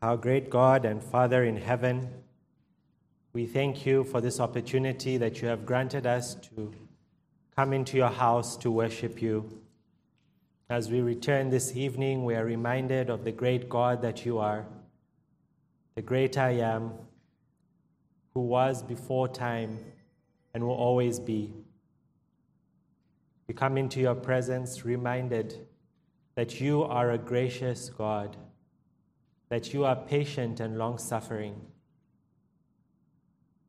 Our great God and Father in heaven, we thank you for this opportunity that you have granted us to come into your house to worship you. As we return this evening, we are reminded of the great God that you are, the great I am, who was before time and will always be. We come into your presence reminded that you are a gracious God that you are patient and long suffering,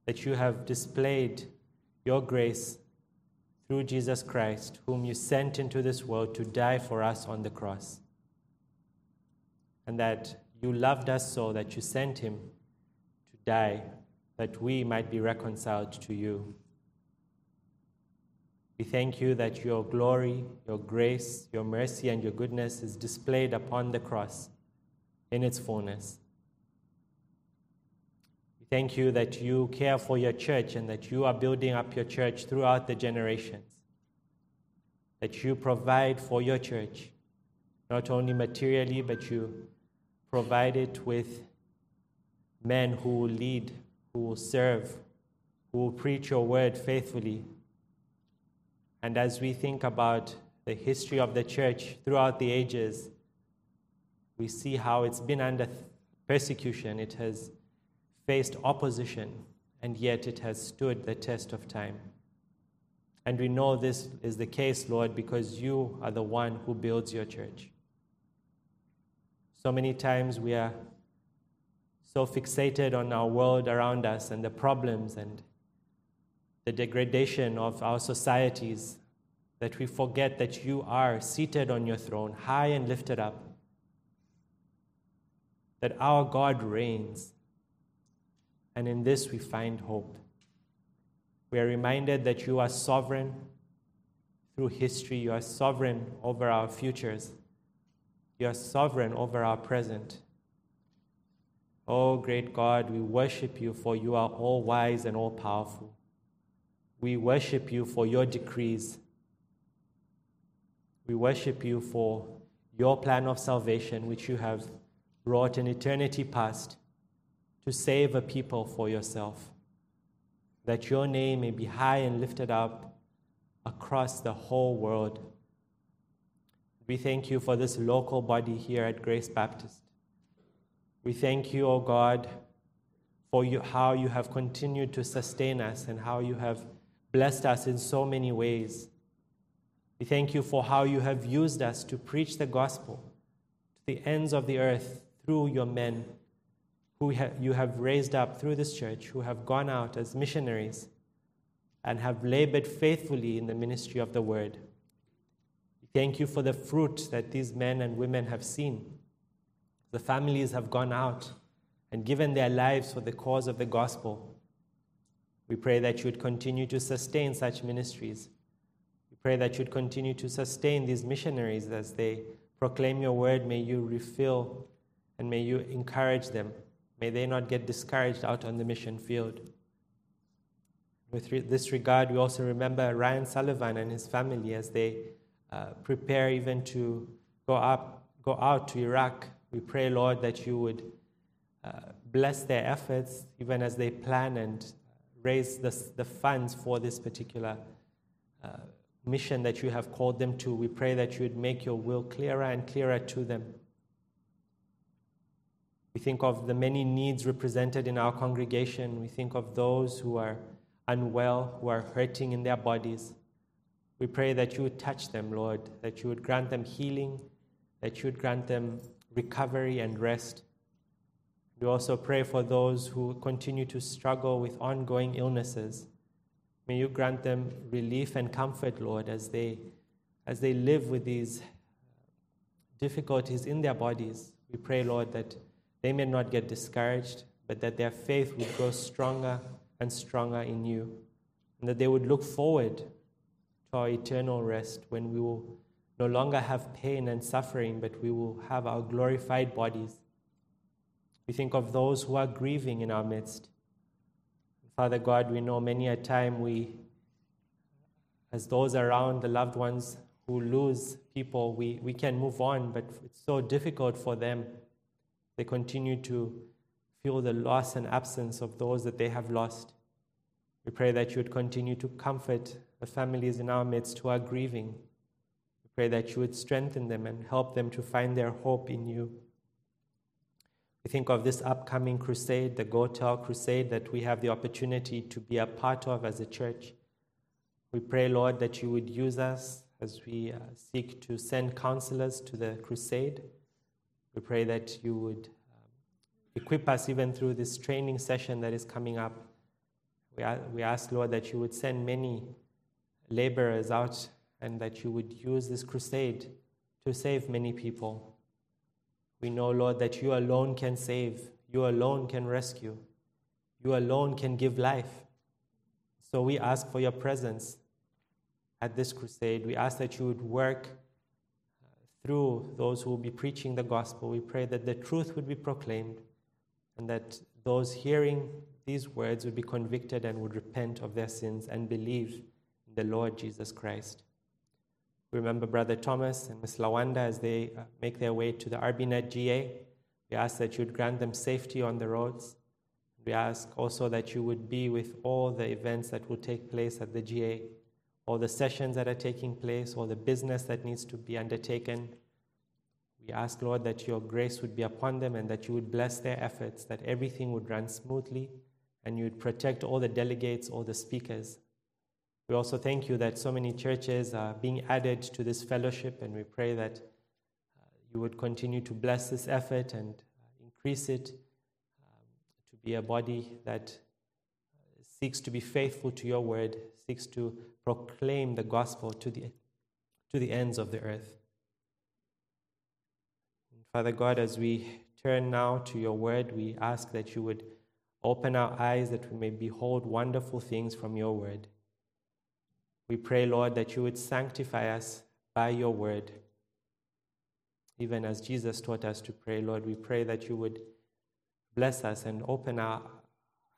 that you have displayed your grace through Jesus Christ, whom you sent into this world to die for us on the cross. And that you loved us so that you sent him to die that we might be reconciled to you. We thank you that your glory, your grace, your mercy, and your goodness is displayed upon the cross in its fullness. We thank you that you care for your church and that you are building up your church throughout the generations. That you provide for your church, not only materially, but you provide it with men who will lead, who will serve, who will preach your word faithfully. And as we think about the history of the church throughout the ages, we see how it's been under persecution, it has faced opposition, and yet it has stood the test of time. And we know this is the case, Lord, because you are the one who builds your church. So many times we are so fixated on our world around us and the problems and the degradation of our societies that we forget that you are seated on your throne, high and lifted up that our God reigns. And in this we find hope. We are reminded that you are sovereign through history, you are sovereign over our futures, you are sovereign over our present. Oh, great God, we worship you for you are all wise and all powerful. We worship you for your decrees. We worship you for your plan of salvation, which you have wrought in eternity past to save a people for yourself, that your name may be high and lifted up across the whole world. We thank you for this local body here at Grace Baptist. We thank you, O oh God, for you, how you have continued to sustain us and how you have blessed us in so many ways. We thank you for how you have used us to preach the gospel to the ends of the earth through your men who you have raised up through this church, who have gone out as missionaries and have labored faithfully in the ministry of the word. We thank you for the fruit that these men and women have seen. The families have gone out and given their lives for the cause of the gospel. We pray that you would continue to sustain such ministries. We pray that you would continue to sustain these missionaries as they proclaim your word. May you refill and may you encourage them. May they not get discouraged out on the mission field. With this regard, we also remember Ryan Sullivan and his family as they uh, prepare even to go up, go out to Iraq. We pray, Lord, that you would uh, bless their efforts, even as they plan and raise the, the funds for this particular uh, mission that you have called them to. We pray that you would make your will clearer and clearer to them. We think of the many needs represented in our congregation. We think of those who are unwell, who are hurting in their bodies. We pray that you would touch them, Lord, that you would grant them healing, that you would grant them recovery and rest. We also pray for those who continue to struggle with ongoing illnesses. May you grant them relief and comfort, Lord, as they, as they live with these difficulties in their bodies. We pray, Lord, that they may not get discouraged, but that their faith would grow stronger and stronger in you, and that they would look forward to our eternal rest when we will no longer have pain and suffering, but we will have our glorified bodies. We think of those who are grieving in our midst. Father God, we know many a time we, as those around the loved ones who lose people, we, we can move on, but it's so difficult for them They continue to feel the loss and absence of those that they have lost. We pray that you would continue to comfort the families in our midst who are grieving. We pray that you would strengthen them and help them to find their hope in you. We think of this upcoming crusade, the Go Tell crusade, that we have the opportunity to be a part of as a church. We pray, Lord, that you would use us as we uh, seek to send counselors to the crusade. We pray that you would um, equip us even through this training session that is coming up. We, we ask, Lord, that you would send many laborers out and that you would use this crusade to save many people. We know, Lord, that you alone can save, you alone can rescue, you alone can give life. So we ask for your presence at this crusade. We ask that you would work through those who will be preaching the gospel. We pray that the truth would be proclaimed and that those hearing these words would be convicted and would repent of their sins and believe in the Lord Jesus Christ. We remember Brother Thomas and Miss Lawanda as they uh, make their way to the RBNet GA. We ask that you would grant them safety on the roads. We ask also that you would be with all the events that will take place at the GA, all the sessions that are taking place, or the business that needs to be undertaken. We ask, Lord, that your grace would be upon them and that you would bless their efforts, that everything would run smoothly, and you would protect all the delegates, all the speakers, we also thank you that so many churches are being added to this fellowship, and we pray that uh, you would continue to bless this effort and increase it um, to be a body that uh, seeks to be faithful to your word, seeks to proclaim the gospel to the, to the ends of the earth. And Father God, as we turn now to your word, we ask that you would open our eyes that we may behold wonderful things from your word. We pray, Lord, that you would sanctify us by your word. Even as Jesus taught us to pray, Lord, we pray that you would bless us and open our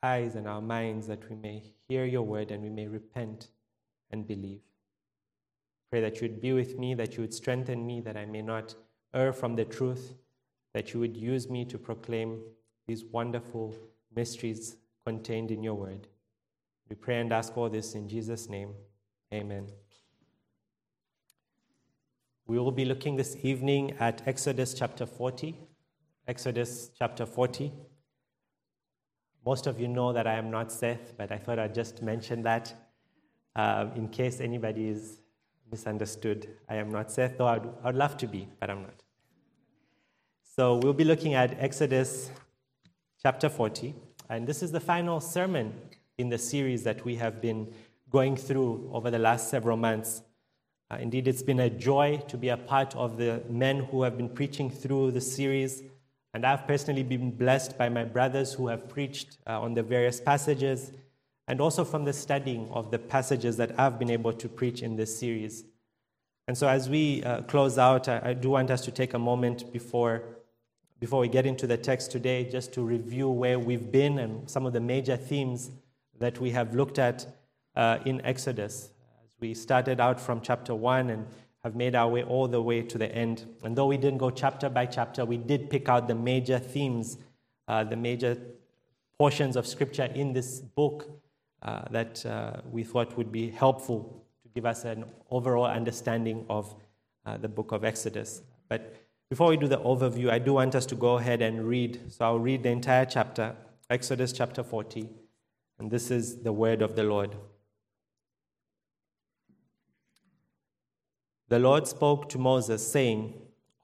eyes and our minds that we may hear your word and we may repent and believe. Pray that you would be with me, that you would strengthen me, that I may not err from the truth, that you would use me to proclaim these wonderful mysteries contained in your word. We pray and ask all this in Jesus' name. Amen. We will be looking this evening at Exodus chapter 40. Exodus chapter 40. Most of you know that I am not Seth, but I thought I'd just mention that um, in case anybody is misunderstood. I am not Seth, though I'd, I'd love to be, but I'm not. So we'll be looking at Exodus chapter 40, and this is the final sermon in the series that we have been going through over the last several months. Uh, indeed, it's been a joy to be a part of the men who have been preaching through the series. And I've personally been blessed by my brothers who have preached uh, on the various passages and also from the studying of the passages that I've been able to preach in this series. And so, as we uh, close out, I, I, do want us to take a moment before, before we get into the text today just to review where we've been and some of the major themes that we have looked at uh, in Exodus. As we started out from chapter 1 and have made our way all the way to the end. And though we didn't go chapter by chapter, we did pick out the major themes, uh, the major portions of scripture in this book uh, that uh, we thought would be helpful to give us an overall understanding of uh, the book of Exodus. But before we do the overview, I do want us to go ahead and read. So I'll read the entire chapter, Exodus chapter 40. And this is the word of the Lord. the Lord spoke to Moses, saying,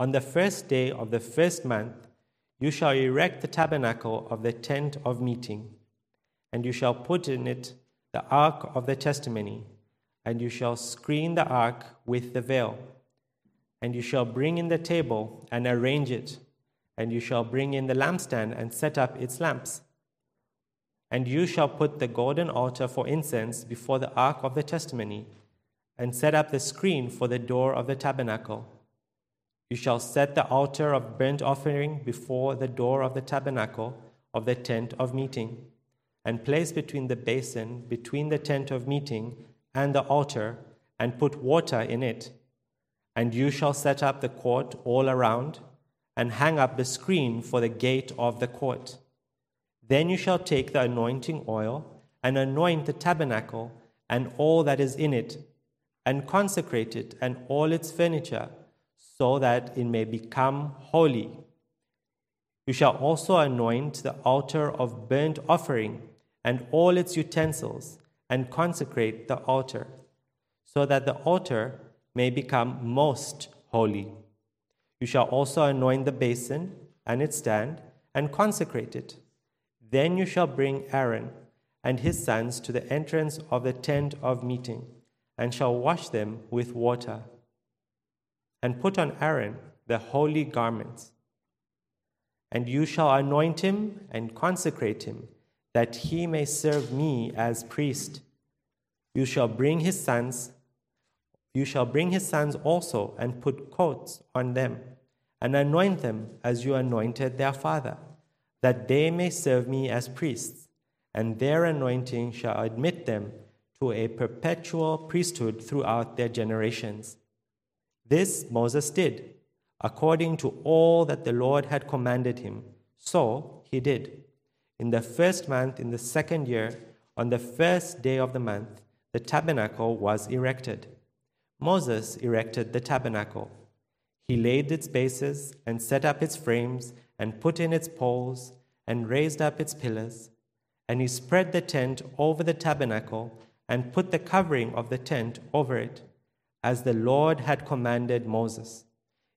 On the first day of the first month, you shall erect the tabernacle of the tent of meeting, and you shall put in it the ark of the testimony, and you shall screen the ark with the veil. And you shall bring in the table and arrange it, and you shall bring in the lampstand and set up its lamps. And you shall put the golden altar for incense before the ark of the testimony and set up the screen for the door of the tabernacle. You shall set the altar of burnt offering before the door of the tabernacle of the tent of meeting, and place between the basin, between the tent of meeting and the altar, and put water in it. And you shall set up the court all around, and hang up the screen for the gate of the court. Then you shall take the anointing oil and anoint the tabernacle and all that is in it, and consecrate it and all its furniture, so that it may become holy. You shall also anoint the altar of burnt offering and all its utensils, and consecrate the altar, so that the altar may become most holy. You shall also anoint the basin and its stand, and consecrate it. Then you shall bring Aaron and his sons to the entrance of the tent of meeting, and shall wash them with water. And put on Aaron the holy garments. And you shall anoint him and consecrate him, that he may serve me as priest. You shall bring his sons you shall bring his sons also and put coats on them, and anoint them as you anointed their father, that they may serve me as priests, and their anointing shall admit them to a perpetual priesthood throughout their generations. This Moses did, according to all that the Lord had commanded him. So he did. In the first month, in the second year, on the first day of the month, the tabernacle was erected. Moses erected the tabernacle. He laid its bases and set up its frames and put in its poles and raised up its pillars. And he spread the tent over the tabernacle and put the covering of the tent over it, as the Lord had commanded Moses.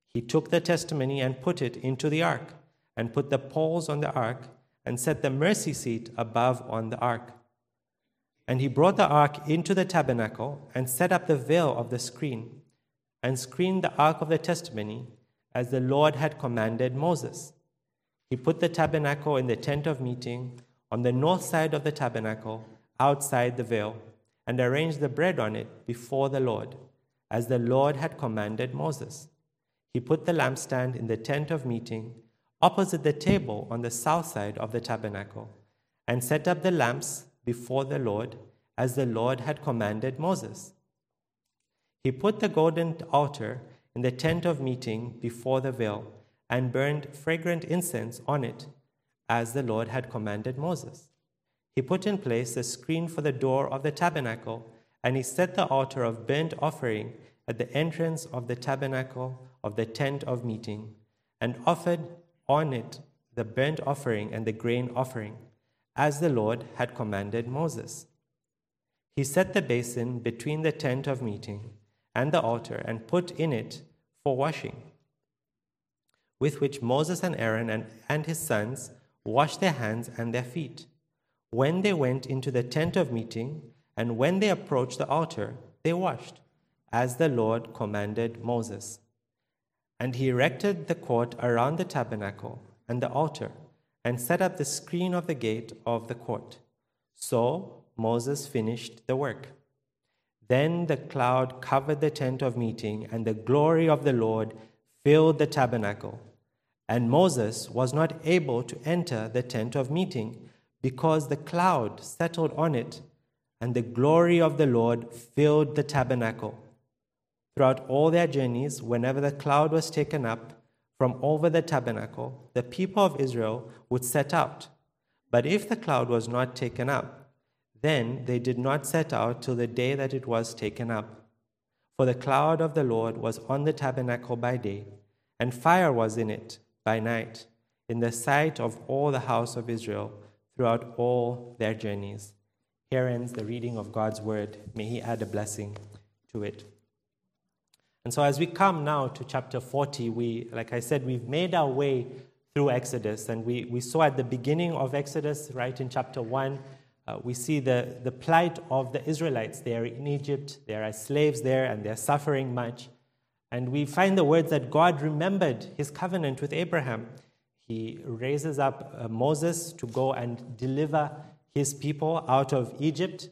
He took the testimony and put it into the ark, and put the poles on the ark, and set the mercy seat above on the ark. And he brought the ark into the tabernacle and set up the veil of the screen and screened the ark of the testimony as the Lord had commanded Moses. He put the tabernacle in the tent of meeting on the north side of the tabernacle outside the veil and arranged the bread on it before the Lord as the Lord had commanded Moses. He put the lampstand in the tent of meeting opposite the table on the south side of the tabernacle and set up the lamps before the Lord, as the Lord had commanded Moses. He put the golden altar in the tent of meeting before the veil and burned fragrant incense on it, as the Lord had commanded Moses. He put in place a screen for the door of the tabernacle, and he set the altar of burnt offering at the entrance of the tabernacle of the tent of meeting, and offered on it the burnt offering and the grain offering as the Lord had commanded Moses. He set the basin between the tent of meeting and the altar and put in it for washing, with which Moses and Aaron and, and his sons washed their hands and their feet. When they went into the tent of meeting and when they approached the altar, they washed, as the Lord commanded Moses. And he erected the court around the tabernacle and the altar and set up the screen of the gate of the court. So Moses finished the work. Then the cloud covered the tent of meeting, and the glory of the Lord filled the tabernacle. And Moses was not able to enter the tent of meeting because the cloud settled on it, and the glory of the Lord filled the tabernacle. Throughout all their journeys, whenever the cloud was taken up, from over the tabernacle, the people of Israel would set out. But if the cloud was not taken up, then they did not set out till the day that it was taken up. For the cloud of the Lord was on the tabernacle by day, and fire was in it by night, in the sight of all the house of Israel throughout all their journeys. Here ends the reading of God's word. May He add a blessing to it. And so, as we come now to chapter 40, we, like I said, we've made our way through Exodus. And we, we saw at the beginning of Exodus, right in chapter 1, uh, we see the, the plight of the Israelites. They are in Egypt, they are slaves there, and they're suffering much. And we find the words that God remembered his covenant with Abraham. He raises up uh, Moses to go and deliver his people out of Egypt.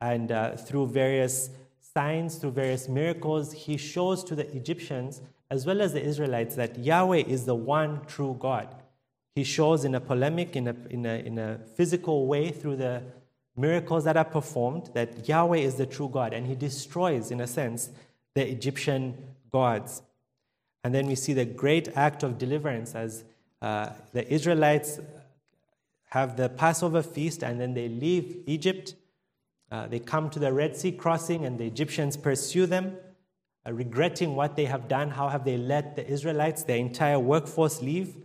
And uh, through various signs, through various miracles, he shows to the Egyptians as well as the Israelites that Yahweh is the one true God. He shows in a polemic, in a, in a, in a physical way, through the miracles that are performed, that Yahweh is the true God, and he destroys, in a sense, the Egyptian gods. And then we see the great act of deliverance as uh, the Israelites have the Passover feast and then they leave Egypt. Uh, they come to the Red Sea crossing and the Egyptians pursue them, uh, regretting what they have done. How have they let the Israelites, their entire workforce, leave?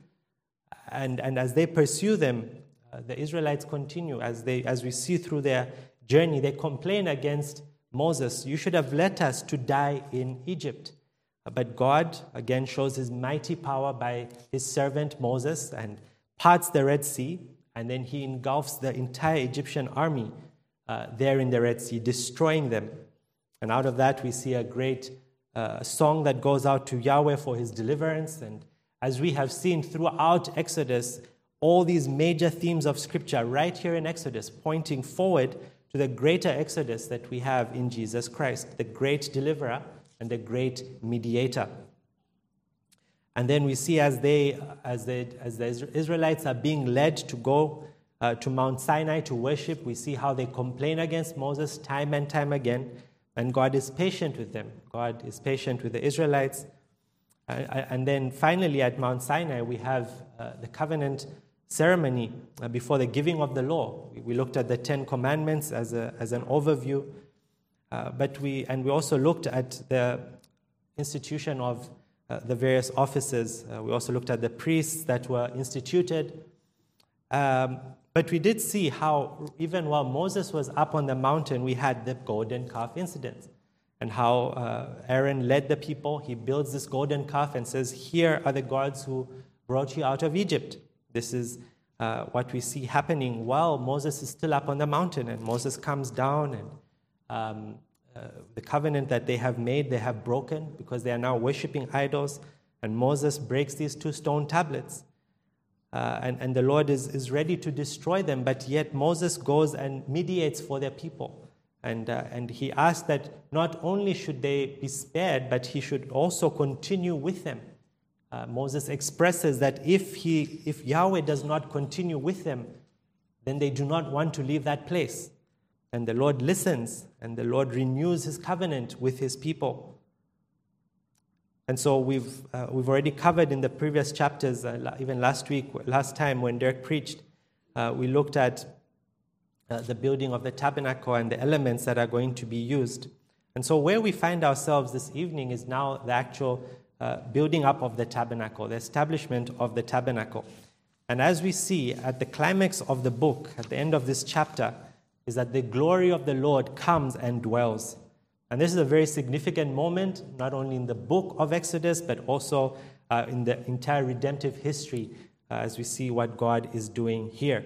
And, and as they pursue them, uh, the Israelites continue. As, they, as we see through their journey, they complain against Moses, You should have let us to die in Egypt. But God again shows his mighty power by his servant Moses and parts the Red Sea, and then he engulfs the entire Egyptian army uh, there in the Red Sea, destroying them. And out of that, we see a great uh, song that goes out to Yahweh for his deliverance. And as we have seen throughout Exodus, all these major themes of Scripture right here in Exodus, pointing forward to the greater Exodus that we have in Jesus Christ, the great deliverer and the great mediator. And then we see as, they, as, they, as the Israelites are being led to go uh, to Mount Sinai to worship, we see how they complain against Moses time and time again. And God is patient with them. God is patient with the Israelites. Uh, uh and then finally, at Mount Sinai, we have uh, the covenant ceremony uh, before the giving of the law. We looked at the Ten Commandments as, a, as an overview. Uh, but we, and we also looked at the institution of the various offices. We also looked at the priests that were instituted. Um, but we did see how, even while Moses was up on the mountain, we had the golden calf incident. And how uh, Aaron led the people. He builds this golden calf and says, Here are the gods who brought you out of Egypt. This is uh, what we see happening while Moses is still up on the mountain. And Moses comes down and um, uh, the covenant that they have made, they have broken because they are now worshiping idols. And Moses breaks these two stone tablets. Uh, and, and the Lord is, is ready to destroy them, but yet Moses goes and mediates for their people. And, uh, and he asks that not only should they be spared, but he should also continue with them. Uh, Moses expresses that if, he, if Yahweh does not continue with them, then they do not want to leave that place. And the Lord listens, and the Lord renews his covenant with his people. And so we've, uh, we've already covered in the previous chapters, uh, even last week, last time when Derek preached, uh, we looked at uh, the building of the tabernacle and the elements that are going to be used. And so where we find ourselves this evening is now the actual uh, building up of the tabernacle, the establishment of the tabernacle. And as we see at the climax of the book, at the end of this chapter, is that the glory of the Lord comes and dwells. And this is a very significant moment, not only in the book of Exodus, but also uh, in the entire redemptive history uh, as we see what God is doing here.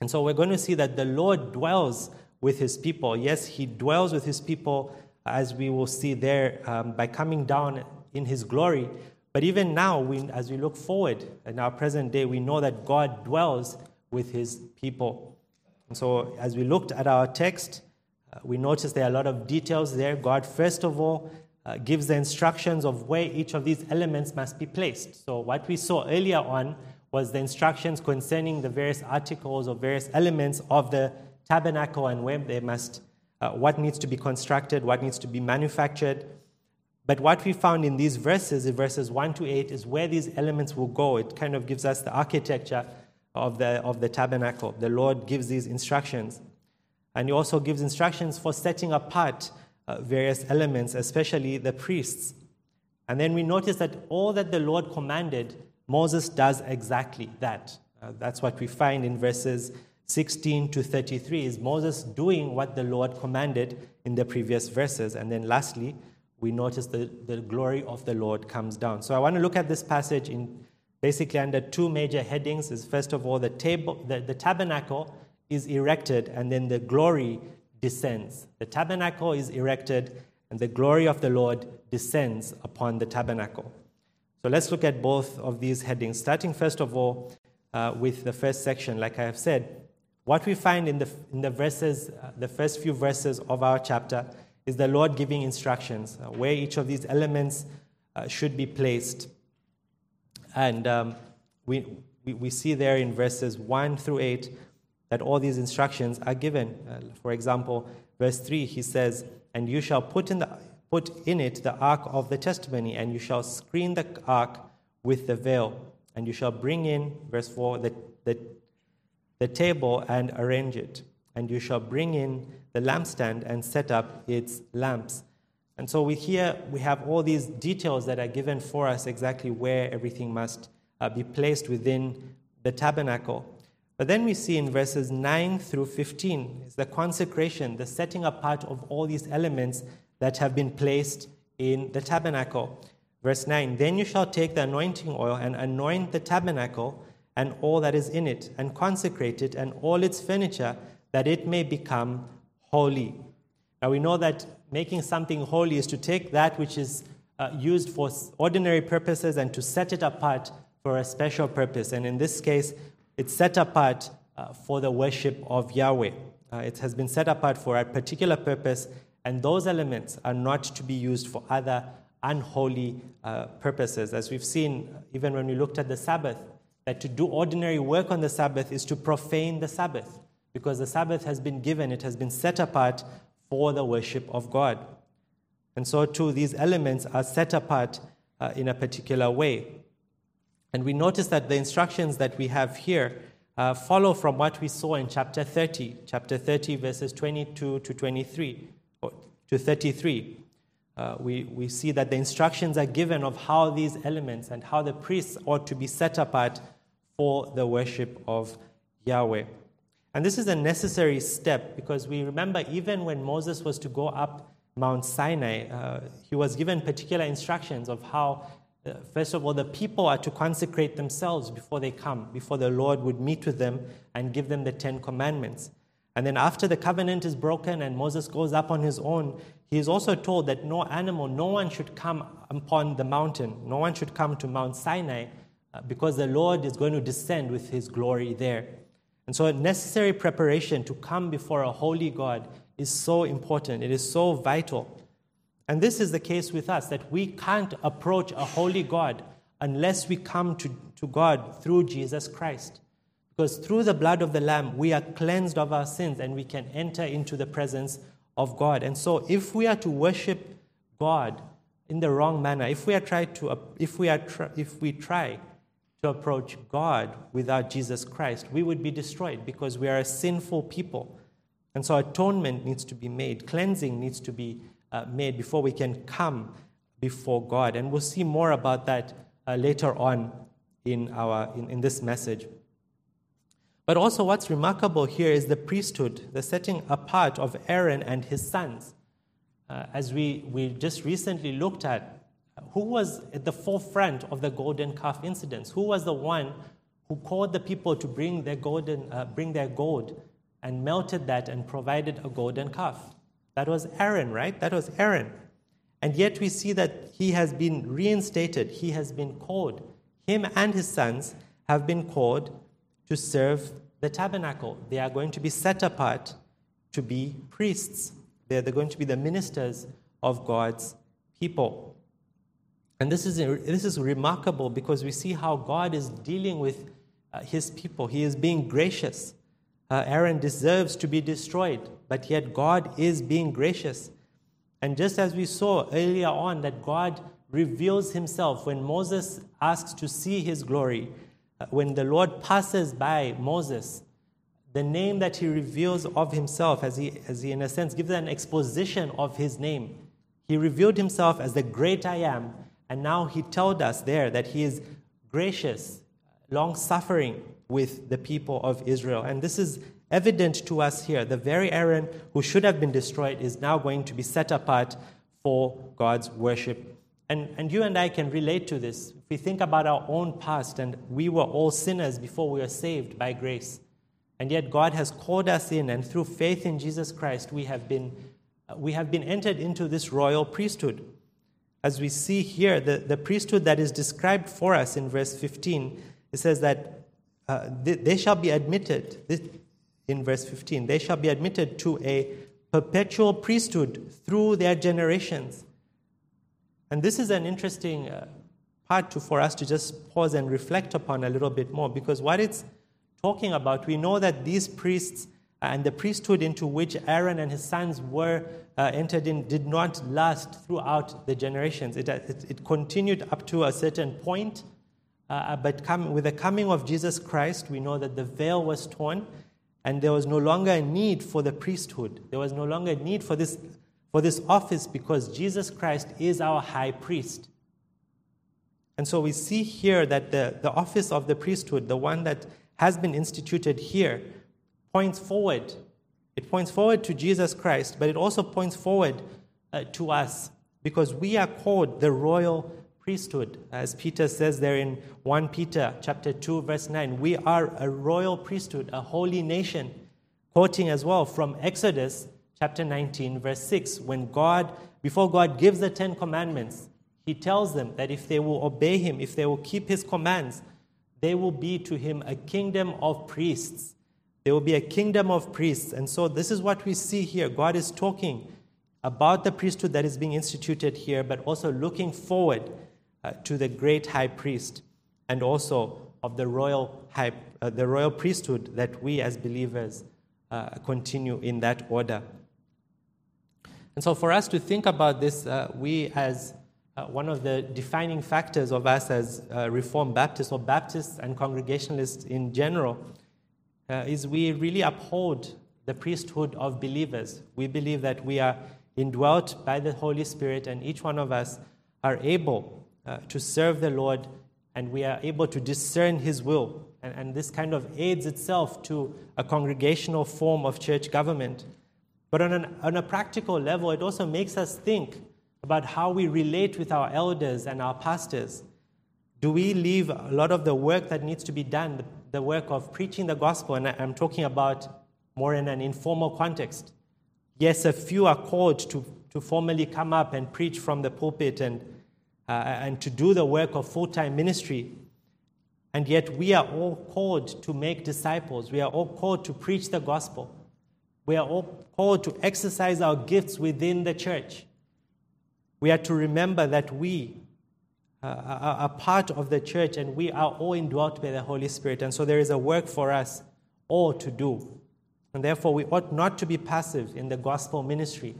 And so we're going to see that the Lord dwells with his people. Yes, he dwells with his people, as we will see there, um, by coming down in his glory. But even now, we, as we look forward in our present day, we know that God dwells with his people. And so, as we looked at our text, we notice there are a lot of details there. God, first of all, uh, gives the instructions of where each of these elements must be placed. So, what we saw earlier on was the instructions concerning the various articles or various elements of the tabernacle and where they must, uh, what needs to be constructed, what needs to be manufactured. But what we found in these verses, in verses 1 to 8, is where these elements will go. It kind of gives us the architecture of the, of the tabernacle. The Lord gives these instructions. And He also gives instructions for setting apart uh, various elements, especially the priests. And then we notice that all that the Lord commanded, Moses does exactly that. Uh, that's what we find in verses 16 to 33 is Moses doing what the Lord commanded in the previous verses. And then lastly, we notice the, the glory of the Lord comes down. So I want to look at this passage in basically under two major headings is first of all the table the, the tabernacle is erected and then the glory descends. The tabernacle is erected and the glory of the lord descends upon the tabernacle. So let's look at both of these headings starting first of all uh, with the first section. Like i have said what we find in the, in the verses uh, the first few verses of our chapter is the lord giving instructions uh, where each of these elements uh, should be placed. And um, we, we, we, see there in verses 1 through 8 that all these instructions are given. Uh, for example, verse 3, he says, And you shall put in the put in it the ark of the testimony, and you shall screen the ark with the veil. And you shall bring in, verse 4, the, the, the table and arrange it. And you shall bring in the lampstand and set up its lamps. And so we here we have all these details that are given for us exactly where everything must uh, be placed within the tabernacle. But then we see in verses 9 through 15 is the consecration, the setting apart of all these elements that have been placed in the tabernacle. Verse 9 Then you shall take the anointing oil and anoint the tabernacle and all that is in it, and consecrate it and all its furniture, that it may become holy. Now we know that making something holy is to take that which is uh, used for ordinary purposes and to set it apart for a special purpose. And in this case, it's set apart uh, for the worship of Yahweh. Uh, it has been set apart for a particular purpose, and those elements are not to be used for other unholy uh, purposes. As we've seen, even when we looked at the Sabbath, that to do ordinary work on the Sabbath is to profane the Sabbath, because the Sabbath has been given, it has been set apart for the worship of God. And so, too, these elements are set apart uh, in a particular way. And we notice that the instructions that we have here uh, follow from what we saw in chapter 30, chapter 30, verses 22 to 23, or to 33. Uh, we, we see that the instructions are given of how these elements and how the priests ought to be set apart for the worship of Yahweh. And this is a necessary step because we remember even when Moses was to go up Mount Sinai, uh, he was given particular instructions of how, first of all, the people are to consecrate themselves before they come, before the Lord would meet with them and give them the Ten Commandments. And then after the covenant is broken and Moses goes up on his own, he is also told that no animal, no one should come upon the mountain, no one should come to Mount Sinai uh, because the Lord is going to descend with his glory there. And so, a necessary preparation to come before a holy God is so important. It is so vital. And this is the case with us that we can't approach a holy God unless we come to, to God through Jesus Christ. Because through the blood of the Lamb, we are cleansed of our sins and we can enter into the presence of God. And so, if we are to worship God in the wrong manner, if we are try to, if we are, if we try to approach God without Jesus Christ, we would be destroyed because we are a sinful people. And so atonement needs to be made, cleansing needs to be uh, made before we can come before God. And we'll see more about that uh, later on in, our, in, in this message. But also, what's remarkable here is the priesthood, the setting apart of Aaron and his sons. Uh, as we, we just recently looked at, who was at the forefront of the golden calf incidents? Who was the one who called the people to bring their, golden, uh, bring their gold and melted that and provided a golden calf? That was Aaron, right? That was Aaron. And yet we see that he has been reinstated, he has been called. Him and his sons have been called to serve the tabernacle. They are going to be set apart to be priests. They're, going to be the ministers of God's people. And this is, this is remarkable because we see how God is dealing with uh, his people. He is being gracious. Uh, Aaron deserves to be destroyed, but yet God is being gracious. And just as we saw earlier on, that God reveals himself when Moses asks to see his glory, uh, when the Lord passes by Moses, the name that he reveals of himself, as he, as he in a sense gives an exposition of his name, he revealed himself as the great I am and now he told us there that he is gracious, long suffering with the people of Israel. And this is evident to us here. The very Aaron who should have been destroyed is now going to be set apart for God's worship. And, and you and I can relate to this. If we think about our own past, and we were all sinners before we were saved by grace. And yet God has called us in, and through faith in Jesus Christ, we have been, uh, we have been entered into this royal priesthood as we see here, the, the priesthood that is described for us in verse 15, it says that uh, they, they, shall be admitted, this, in verse 15, they shall be admitted to a perpetual priesthood through their generations. And this is an interesting uh, part to, for us to just pause and reflect upon a little bit more because what it's talking about, we know that these priests and the priesthood into which Aaron and his sons were uh, entered in did not last throughout the generations. It, it, it continued up to a certain point, uh, but come, with the coming of Jesus Christ, we know that the veil was torn and there was no longer a need for the priesthood. There was no longer a need for this, for this office because Jesus Christ is our high priest. And so we see here that the, the office of the priesthood, the one that has been instituted here, points forward. It points forward to Jesus Christ, but it also points forward uh, to us because we are called the royal priesthood. As Peter says there in 1 Peter chapter 2 verse 9, we are a royal priesthood, a holy nation. Quoting as well from Exodus chapter 19 verse 6, when God before God gives the 10 commandments, he tells them that if they will obey him, if they will keep his commands, they will be to him a kingdom of priests. There will be a kingdom of priests. And so, this is what we see here. God is talking about the priesthood that is being instituted here, but also looking forward uh, to the great high priest and also of the royal, high, uh, the royal priesthood that we as believers uh, continue in that order. And so, for us to think about this, uh, we as uh, one of the defining factors of us as Reformed Baptists or Baptists and Congregationalists in general is we really uphold the priesthood of believers. We believe that we are indwelt by the Holy Spirit, and each one of us are able uh, to serve the Lord, and we are able to discern His will. And, and this kind of aids itself to a congregational form of church government. But on, an, on a practical level, it also makes us think about how we relate with our elders and our pastors. Do we leave a lot of the work that needs to be done, the work of preaching the gospel, and I'm talking about more in an informal context. Yes, a few are called to, to formally come up and preach from the pulpit and, uh, and to do the work of full time ministry. And yet, we are all called to make disciples. We are all called to preach the gospel. We are all called to exercise our gifts within the church. We are to remember that we uh, a part of the church, and we are all indwelt by the Holy Spirit. And so there is a work for us all to do. And therefore, we ought not to be passive in the gospel ministry.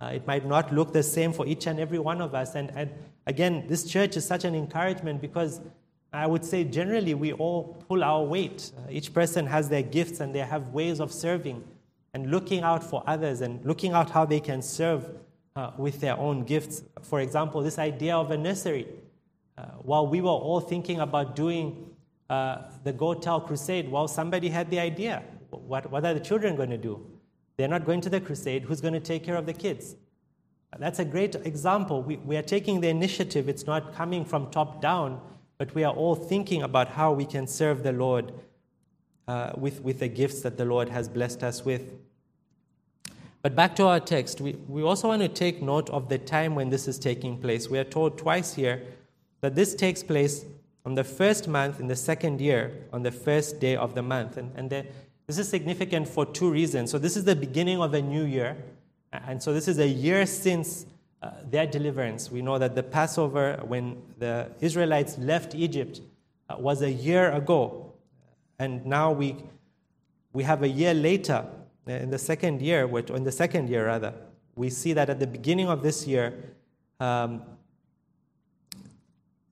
Uh, it might not look the same for each and every one of us. And, and again, this church is such an encouragement because I would say generally we all pull our weight. Uh, each person has their gifts and they have ways of serving and looking out for others and looking out how they can serve uh, with their own gifts. For example, this idea of a nursery. Uh, while we were all thinking about doing uh, the Go Tell Crusade, well, somebody had the idea. What, what are the children going to do? They're not going to the crusade. Who's going to take care of the kids? That's a great example. We, we are taking the initiative. It's not coming from top down, but we are all thinking about how we can serve the Lord uh, with, with the gifts that the Lord has blessed us with. But back to our text, we, we also want to take note of the time when this is taking place. We are told twice here that this takes place on the first month in the second year, on the first day of the month. And, and the, this is significant for two reasons. So, this is the beginning of a new year. And so, this is a year since uh, their deliverance. We know that the Passover, when the Israelites left Egypt, uh, was a year ago. And now we, we have a year later uh, in the second year, which, in the second year rather, we see that at the beginning of this year, um,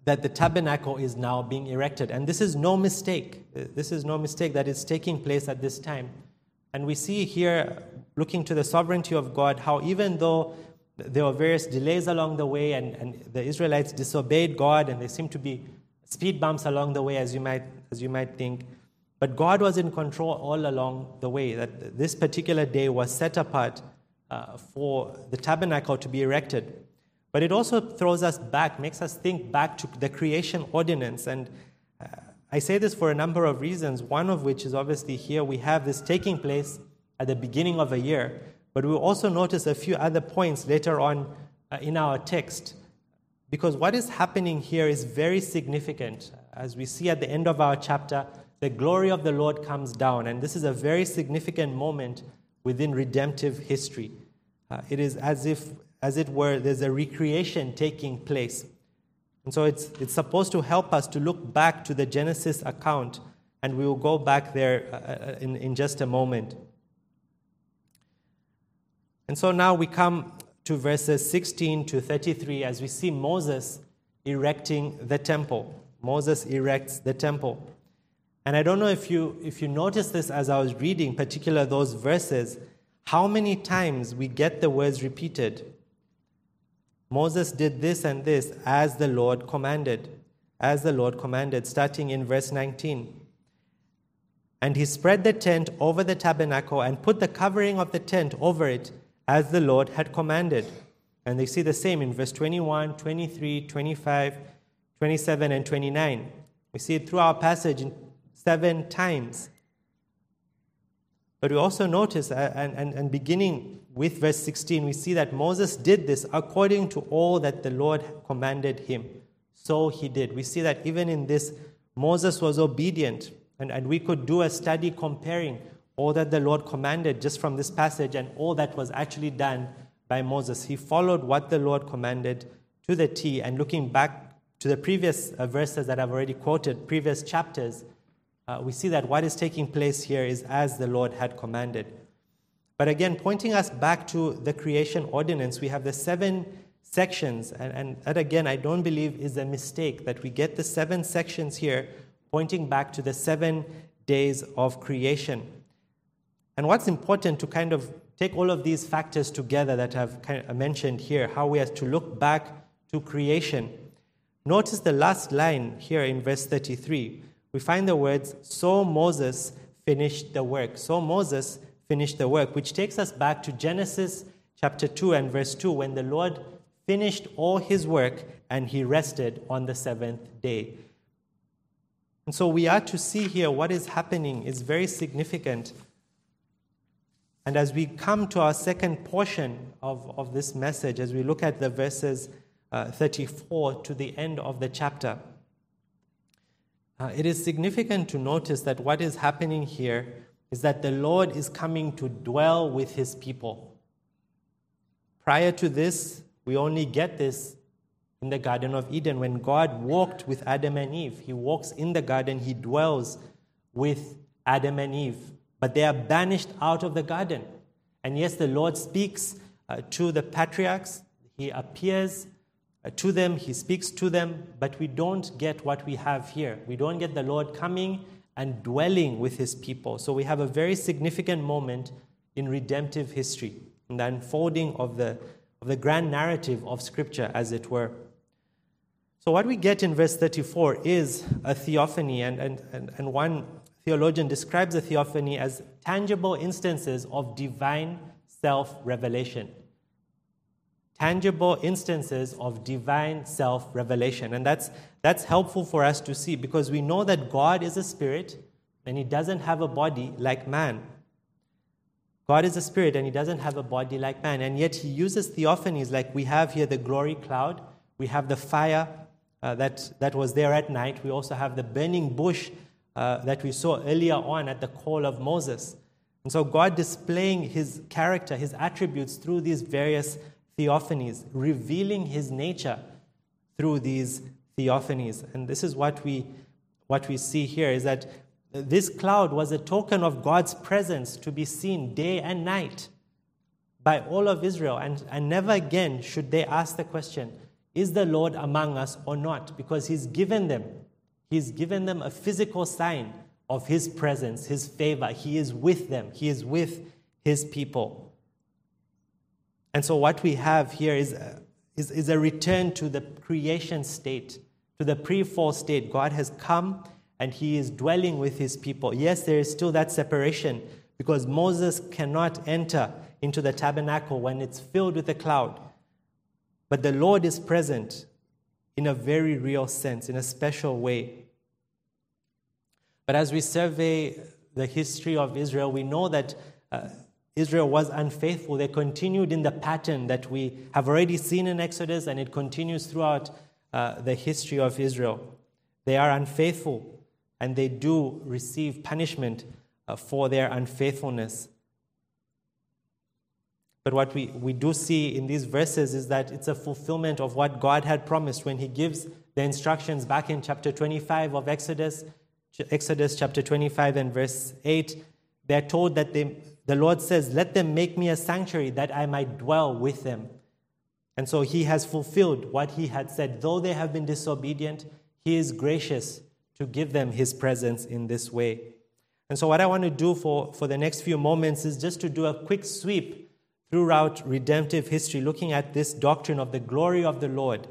that the tabernacle is now being erected. And this is no mistake. This is no mistake that is taking place at this time. And we see here, looking to the sovereignty of God, how even though there were various delays along the way and, and the Israelites disobeyed God and there seemed to be speed bumps along the way, as you might, as you might think, but God was in control all along the way, that this particular day was set apart uh, for the tabernacle to be erected. But it also throws us back, makes us think back to the creation ordinance. And uh, I say this for a number of reasons, one of which is obviously here we have this taking place at the beginning of a year. But we'll also notice a few other points later on uh, in our text. Because what is happening here is very significant. As we see at the end of our chapter, the glory of the Lord comes down. And this is a very significant moment within redemptive history. Uh, it is as if, as it were, there's a recreation taking place. And so it's, it's supposed to help us to look back to the Genesis account, and we will go back there uh, uh in, in just a moment. And so now we come to verses 16 to 33 as we see Moses erecting the temple. Moses erects the temple. And I don't know if you, if you noticed this as I was reading, particular those verses, how many times we get the words repeated. Moses did this and this as the Lord commanded, as the Lord commanded, starting in verse 19. And he spread the tent over the tabernacle and put the covering of the tent over it as the Lord had commanded. And they see the same in verse 21, 23, 25, 27, and 29. We see it through our passage seven times. But we also notice, uh, and, and, and beginning with verse 16, we see that Moses did this according to all that the Lord commanded him. So he did. We see that even in this, Moses was obedient. And, and we could do a study comparing all that the Lord commanded just from this passage and all that was actually done by Moses. He followed what the Lord commanded to the T. And looking back to the previous uh, verses that I've already quoted, previous chapters, uh, we see that what is taking place here is as the Lord had commanded. But again, pointing us back to the creation ordinance, we have the seven sections. And, and that, again, I don't believe is a mistake that we get the seven sections here pointing back to the seven days of creation. And what's important to kind of take all of these factors together that I've kind of mentioned here, how we are to look back to creation. Notice the last line here in verse 33. We find the words, So Moses finished the work. So Moses finished the work, which takes us back to Genesis chapter 2 and verse 2, when the Lord finished all his work and he rested on the seventh day. And so we are to see here what is happening is very significant. And as we come to our second portion of, of this message, as we look at the verses uh, 34 to the end of the chapter, uh, it is significant to notice that what is happening here is that the Lord is coming to dwell with his people. Prior to this, we only get this in the Garden of Eden. When God walked with Adam and Eve, He walks in the garden, He dwells with Adam and Eve. But they are banished out of the garden. And yes, the Lord speaks uh, to the patriarchs, He appears uh, to them, He speaks to them, but we don't get what we have here. We don't get the Lord coming and dwelling with His people. So we have a very significant moment in redemptive history, in the unfolding of the, of the grand narrative of Scripture, as it were. So, what we get in verse 34 is a theophany, and, and, and, and one theologian describes a theophany as tangible instances of divine self revelation. Tangible instances of divine self revelation. And that's, that's helpful for us to see because we know that God is a spirit and he doesn't have a body like man. God is a spirit and he doesn't have a body like man. And yet he uses theophanies like we have here the glory cloud, we have the fire uh, that, that was there at night. We also have the burning bush uh, that we saw earlier on at the call of Moses. And so, God displaying his character, his attributes through these various theophanies, revealing his nature through these theophanies. And this is what we, what we see here is that this cloud was a token of God's presence to be seen day and night by all of Israel. And, and never again should they ask the question, is the Lord among us or not? Because He's given them, He's given them a physical sign of His presence, His favor. He is with them, He is with His people. And so, what we have here is a, is, is a return to the creation state, to the pre fall state. God has come and He is dwelling with His people. Yes, there is still that separation because Moses cannot enter into the tabernacle when it's filled with a cloud. But the Lord is present in a very real sense, in a special way. But as we survey the history of Israel, we know that uh, Israel was unfaithful. They continued in the pattern that we have already seen in Exodus, and it continues throughout uh, the history of Israel. They are unfaithful, and they do receive punishment uh, for their unfaithfulness. But what we, we do see in these verses is that it's a fulfillment of what God had promised when He gives the instructions back in chapter 25 of Exodus, Exodus chapter 25 and verse 8. They're told that they, the Lord says, Let them make me a sanctuary that I might dwell with them. And so he has fulfilled what he had said. Though they have been disobedient, he is gracious to give them his presence in this way. And so, what I want to do for, for the next few moments is just to do a quick sweep throughout redemptive history, looking at this doctrine of the glory of the Lord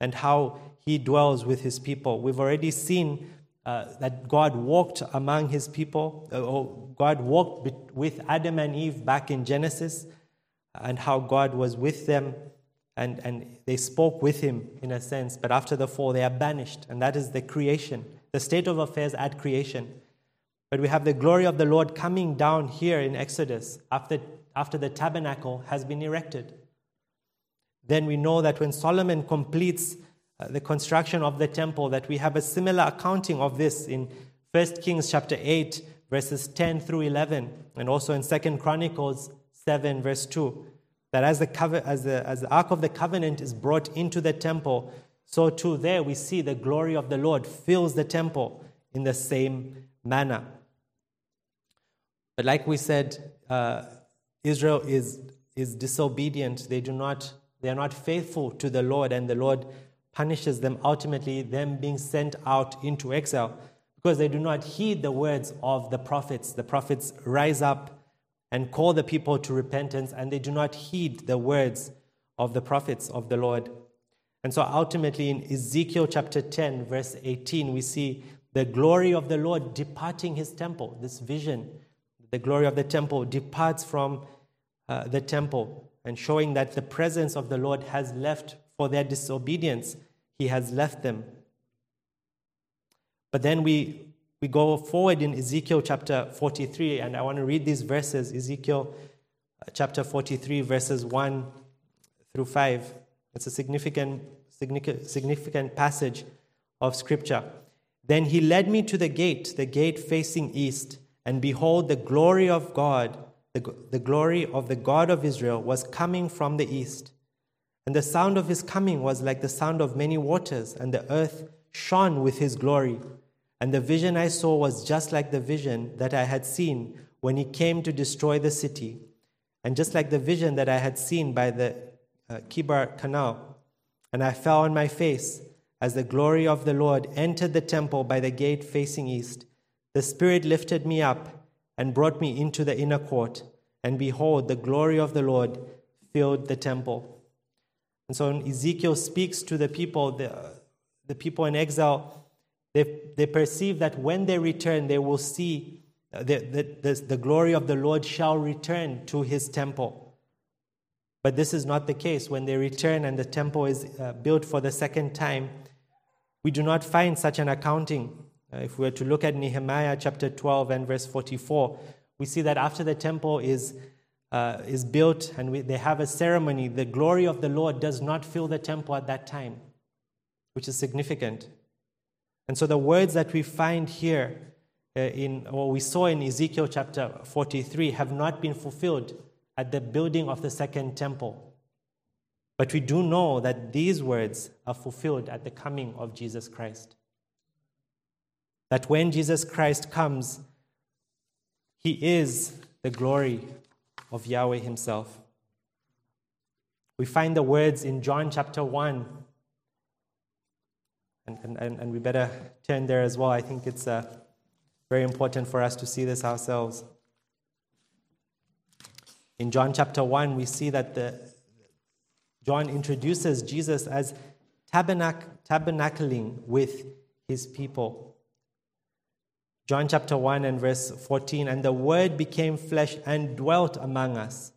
and how he dwells with his people. We've already seen uh, that God walked among his people, uh, or God walked with Adam and Eve back in Genesis, and how God was with them and, and they spoke with him in a sense. But after the fall, they are banished, and that is the creation, the state of affairs at creation. But we have the glory of the Lord coming down here in Exodus after, after the tabernacle has been erected. Then we know that when Solomon completes the construction of the temple, that we have a similar accounting of this in 1 Kings chapter 8, verses 10 through 11, and also in 2 Chronicles 7, verse 2. That as the, cover, as, the, as the Ark of the Covenant is brought into the temple, so too there we see the glory of the Lord fills the temple in the same manner. But like we said, uh, Israel is, is disobedient. They, do not, they are not faithful to the Lord, and the Lord punishes them, ultimately, them being sent out into exile because they do not heed the words of the prophets. The prophets rise up and call the people to repentance, and they do not heed the words of the prophets of the Lord. And so ultimately, in Ezekiel chapter 10, verse 18, we see the glory of the Lord departing his temple, this vision the glory of the temple departs from uh, the temple and showing that the presence of the Lord has left for their disobedience. He has left them. But then we, we go forward in Ezekiel chapter 43, and I want to read these verses Ezekiel uh, chapter 43, verses 1 through 5. It's a significant, significant, significant passage of scripture. Then he led me to the gate, the gate facing east and behold, the glory of God, the, the glory of the God of Israel, was coming from the east. And the sound of his coming was like the sound of many waters, and the earth shone with his glory. And the vision I saw was just like the vision that I had seen when he came to destroy the city, and just like the vision that I had seen by the uh, Chebar Canal. And I fell on my face as the glory of the Lord entered the temple by the gate facing east. The Spirit lifted me up and brought me into the inner court, and behold, the glory of the Lord filled the temple. And so Ezekiel speaks to the people, the, the people in exile, they, they perceive that when they return, they will see the, the, the, glory of the Lord shall return to his temple. But this is not the case. When they return and the temple is uh, built for the second time, we do not find such an accounting. Uh, if we were to look at Nehemiah chapter 12 and verse 44, we see that after the temple is, uh, is built and we, they have a ceremony, the glory of the Lord does not fill the temple at that time, which is significant. And so the words that we find here uh, in, or we saw in Ezekiel chapter 43 have not been fulfilled at the building of the second temple. But we do know that these words are fulfilled at the coming of Jesus Christ that when Jesus Christ comes, he is the glory of Yahweh himself. We find the words in John chapter 1. And, and, and we better turn there as well. I think it's uh, very important for us to see this ourselves. In John chapter 1, we see that the, John introduces Jesus as tabernac- tabernacling with his people. John chapter 1 and verse 14, and the word became flesh and dwelt among us.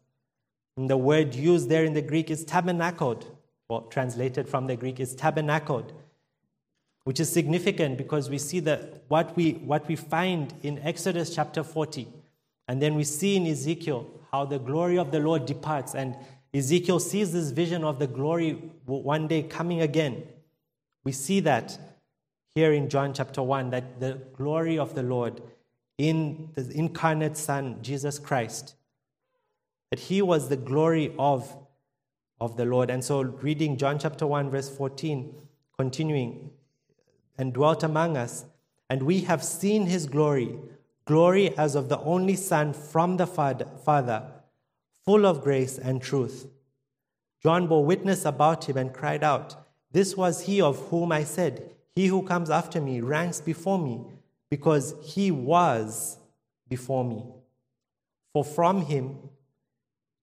And the word used there in the Greek is tabernacled, or translated from the Greek is tabernacled, which is significant because we see that what we, what we find in Exodus chapter 40, and then we see in Ezekiel how the glory of the Lord departs, and Ezekiel sees this vision of the glory one day coming again. We see that here in John chapter 1 that the glory of the Lord in the incarnate Son, Jesus Christ, that he was the glory of, of the Lord. And so, reading John chapter 1, verse 14, continuing, and dwelt among us, and we have seen his glory, glory as of the only Son from the Father, full of grace and truth. John bore witness about him and cried out, This was he of whom I said, He who comes after me ranks before me, because he was before me. For from him,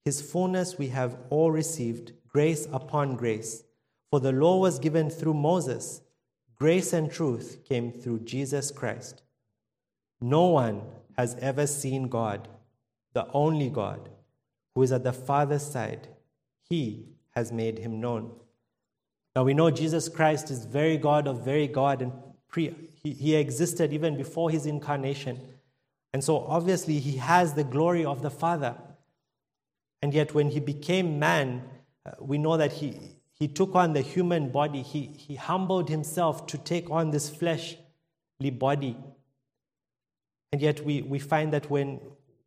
his fullness we have all received, grace upon grace. For the law was given through Moses, grace and truth came through Jesus Christ. No one has ever seen God, the only God, who is at the Father's side. He has made him known. Now we know Jesus Christ is very God of very God, and pre, he, he existed even before his incarnation. And so obviously he has the glory of the Father. And yet when he became man, uh, we know that he, he took on the human body. He, he humbled himself to take on this fleshly body. And yet we, we find that when,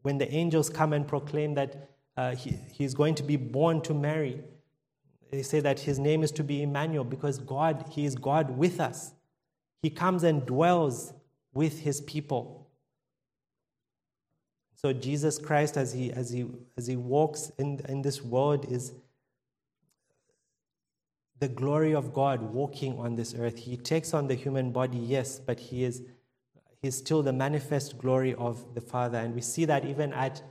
when the angels come and proclaim that uh, he, he's going to be born to Mary, they say that his name is to be Emmanuel because God, he is God with us. He comes and dwells with his people. So Jesus Christ, as he, as he, as he walks in, in this world, is the glory of God walking on this earth. He takes on the human body, yes, but he is he's still the manifest glory of the Father. And we see that even at,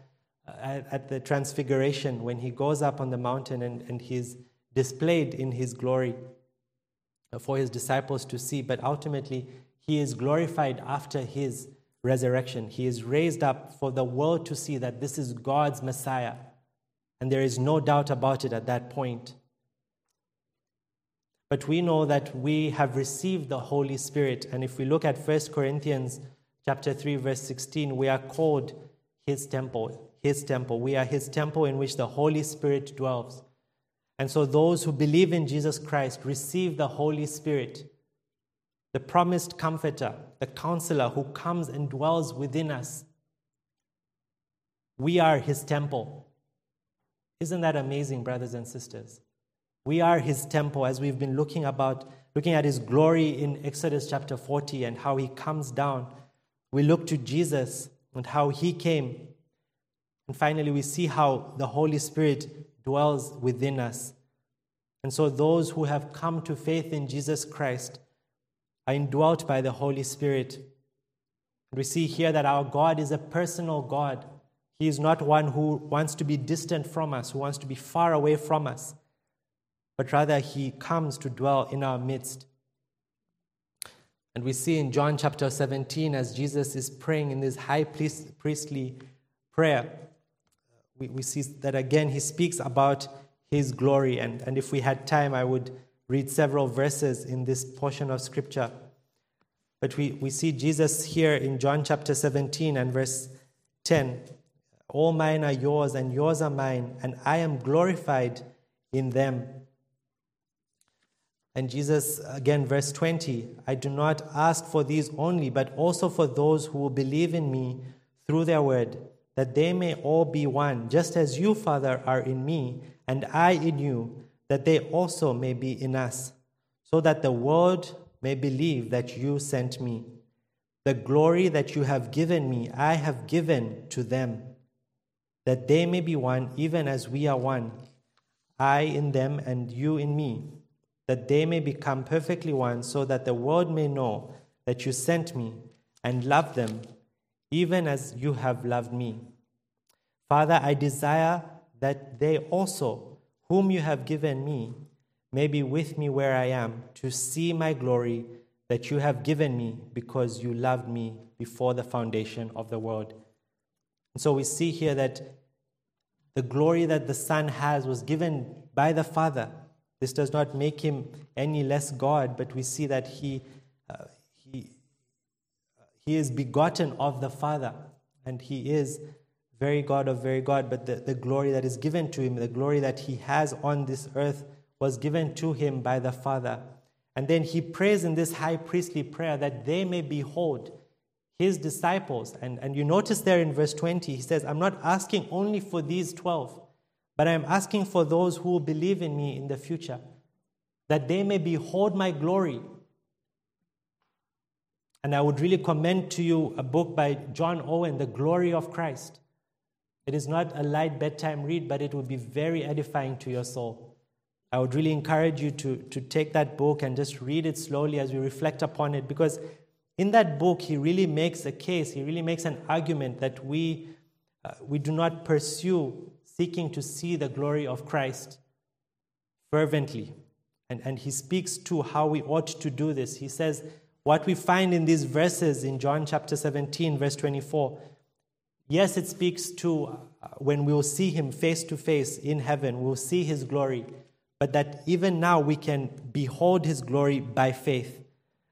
at, at the transfiguration when he goes up on the mountain and, and he's displayed in his glory uh, for his disciples to see, but ultimately he is glorified after his resurrection. He is raised up for the world to see that this is God's Messiah. And there is no doubt about it at that point. But we know that we have received the Holy Spirit. And if we look at 1 Corinthians chapter 3, verse 16, we are called his temple. His temple. We are his temple in which the Holy Spirit dwells. And so those who believe in Jesus Christ receive the Holy Spirit, the promised comforter, the counselor who comes and dwells within us. We are his temple. Isn't that amazing, brothers and sisters? We are his temple as we've been looking about looking at his glory in Exodus chapter 40 and how he comes down. We look to Jesus and how he came. And finally we see how the Holy Spirit dwells within us. And so, those who have come to faith in Jesus Christ are indwelt by the Holy Spirit. And we see here that our God is a personal God. He is not one who wants to be distant from us, who wants to be far away from us, but rather he comes to dwell in our midst. And we see in John chapter 17, as Jesus is praying in this high priestly prayer, we, we see that again he speaks about his glory. And, and if we had time, I would read several verses in this portion of scripture. But we, we see Jesus here in John chapter 17 and verse 10 All mine are yours, and yours are mine, and I am glorified in them. And Jesus, again, verse 20 I do not ask for these only, but also for those who will believe in me through their word that they may all be one, just as you, Father, are in me, and I in you, that they also may be in us, so that the world may believe that you sent me. The glory that you have given me, I have given to them, that they may be one, even as we are one, I in them and you in me, that they may become perfectly one, so that the world may know that you sent me and loved them even as you have loved me. Father, I desire that they also, whom you have given me, may be with me where I am, to see my glory that you have given me because you loved me before the foundation of the world. And so we see here that the glory that the Son has was given by the Father. This does not make him any less God, but we see that he he is begotten of the Father, and he is very God of very God, but the, the glory that is given to him, the glory that he has on this earth, was given to him by the Father. And then he prays in this high priestly prayer that they may behold his disciples. And, and you notice there in verse 20, he says, I'm not asking only for these 12, but I'm asking for those who will believe in me in the future, that they may behold my glory And I would really commend to you a book by John Owen, The Glory of Christ. It is not a light bedtime read, but it will be very edifying to your soul. I would really encourage you to, to take that book and just read it slowly as we reflect upon it because in that book, he really makes a case, he really makes an argument that we, uh, we do not pursue seeking to see the glory of Christ fervently. And, and he speaks to how we ought to do this. He says, What we find in these verses in John chapter 17, verse 24, yes, it speaks to uh, when we will see him face to face in heaven, we'll see his glory, but that even now we can behold his glory by faith.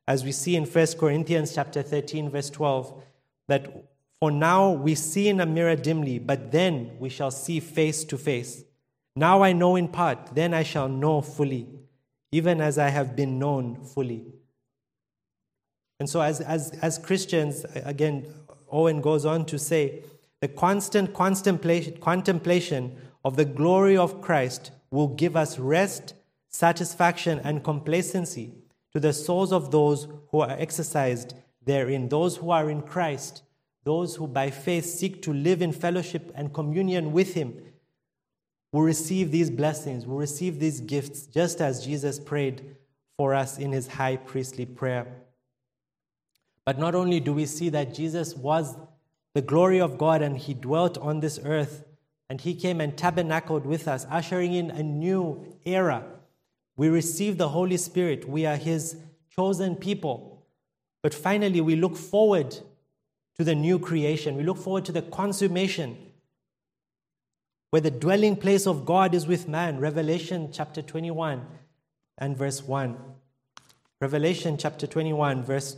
As we see in 1 Corinthians chapter 13, verse 12, that for now we see in a mirror dimly, but then we shall see face to face. Now I know in part, then I shall know fully, even as I have been known fully. And so, as, as, as Christians, again, Owen goes on to say, the constant contemplation, contemplation of the glory of Christ will give us rest, satisfaction, and complacency to the souls of those who are exercised therein, those who are in Christ, those who by faith seek to live in fellowship and communion with Him will receive these blessings, will receive these gifts, just as Jesus prayed for us in his high priestly prayer. But not only do we see that Jesus was the glory of God and he dwelt on this earth and he came and tabernacled with us, ushering in a new era. We receive the Holy Spirit, we are his chosen people. But finally, we look forward to the new creation, we look forward to the consummation where the dwelling place of God is with man. Revelation chapter 21 and verse 1. Revelation chapter 21, verse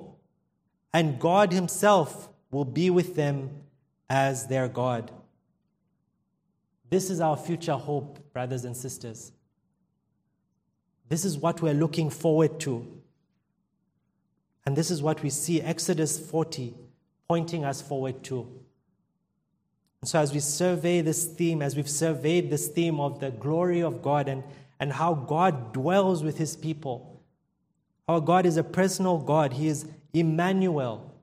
And God himself will be with them as their God. This is our future hope, brothers and sisters. This is what we're looking forward to. And this is what we see Exodus 40 pointing us forward to. And so, as we survey this theme, as we've surveyed this theme of the glory of God and, and how God dwells with his people, our God is a personal God, He is Emmanuel.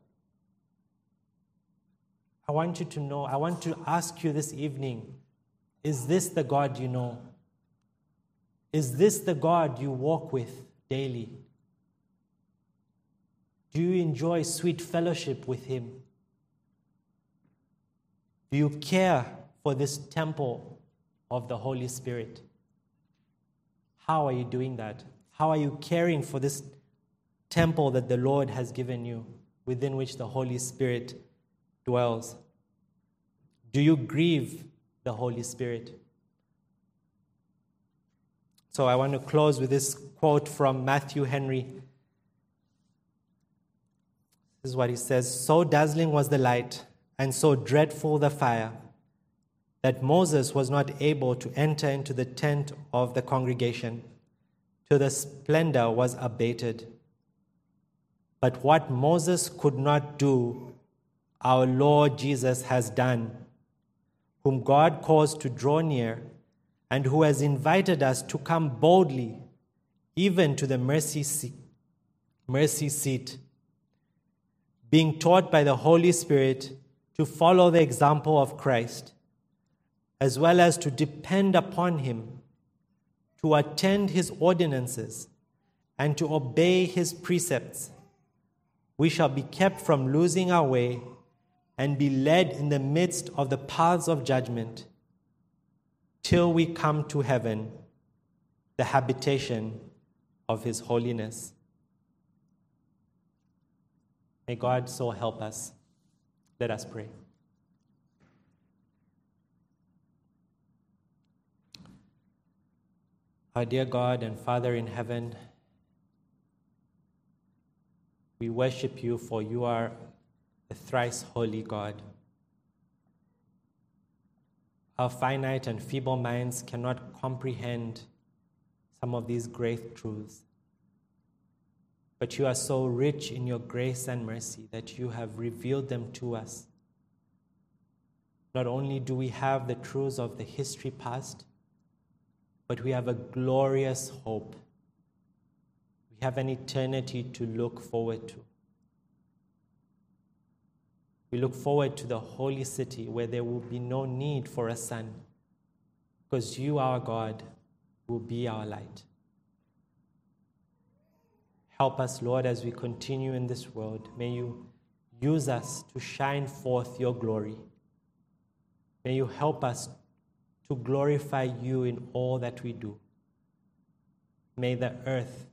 I want you to know, I want to ask you this evening is this the God you know? Is this the God you walk with daily? Do you enjoy sweet fellowship with Him? Do you care for this temple of the Holy Spirit? How are you doing that? How are you caring for this temple that the Lord has given you, within which the Holy Spirit dwells? Do you grieve the Holy Spirit? So I want to close with this quote from Matthew Henry. This is what he says So dazzling was the light and so dreadful the fire that Moses was not able to enter into the tent of the congregation till the splendor was abated. But what Moses could not do, our Lord Jesus has done, whom God caused to draw near, and who has invited us to come boldly, even to the mercy seat, mercy seat, being taught by the Holy Spirit to follow the example of Christ, as well as to depend upon Him, to attend His ordinances, and to obey His precepts, we shall be kept from losing our way and be led in the midst of the paths of judgment till we come to heaven, the habitation of His holiness. May God so help us. Let us pray. Our dear God and Father in heaven, we worship you for you are the thrice holy God. Our finite and feeble minds cannot comprehend some of these great truths. But you are so rich in your grace and mercy that you have revealed them to us. Not only do we have the truths of the history past, but we have a glorious hope. We have an eternity to look forward to. We look forward to the holy city where there will be no need for a sun, because you, our God, will be our light. Help us, Lord, as we continue in this world. May you use us to shine forth your glory. May you help us to glorify you in all that we do. May the earth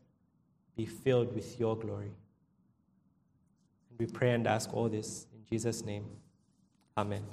be filled with your glory. And we pray and ask all this in Jesus' name. Amen.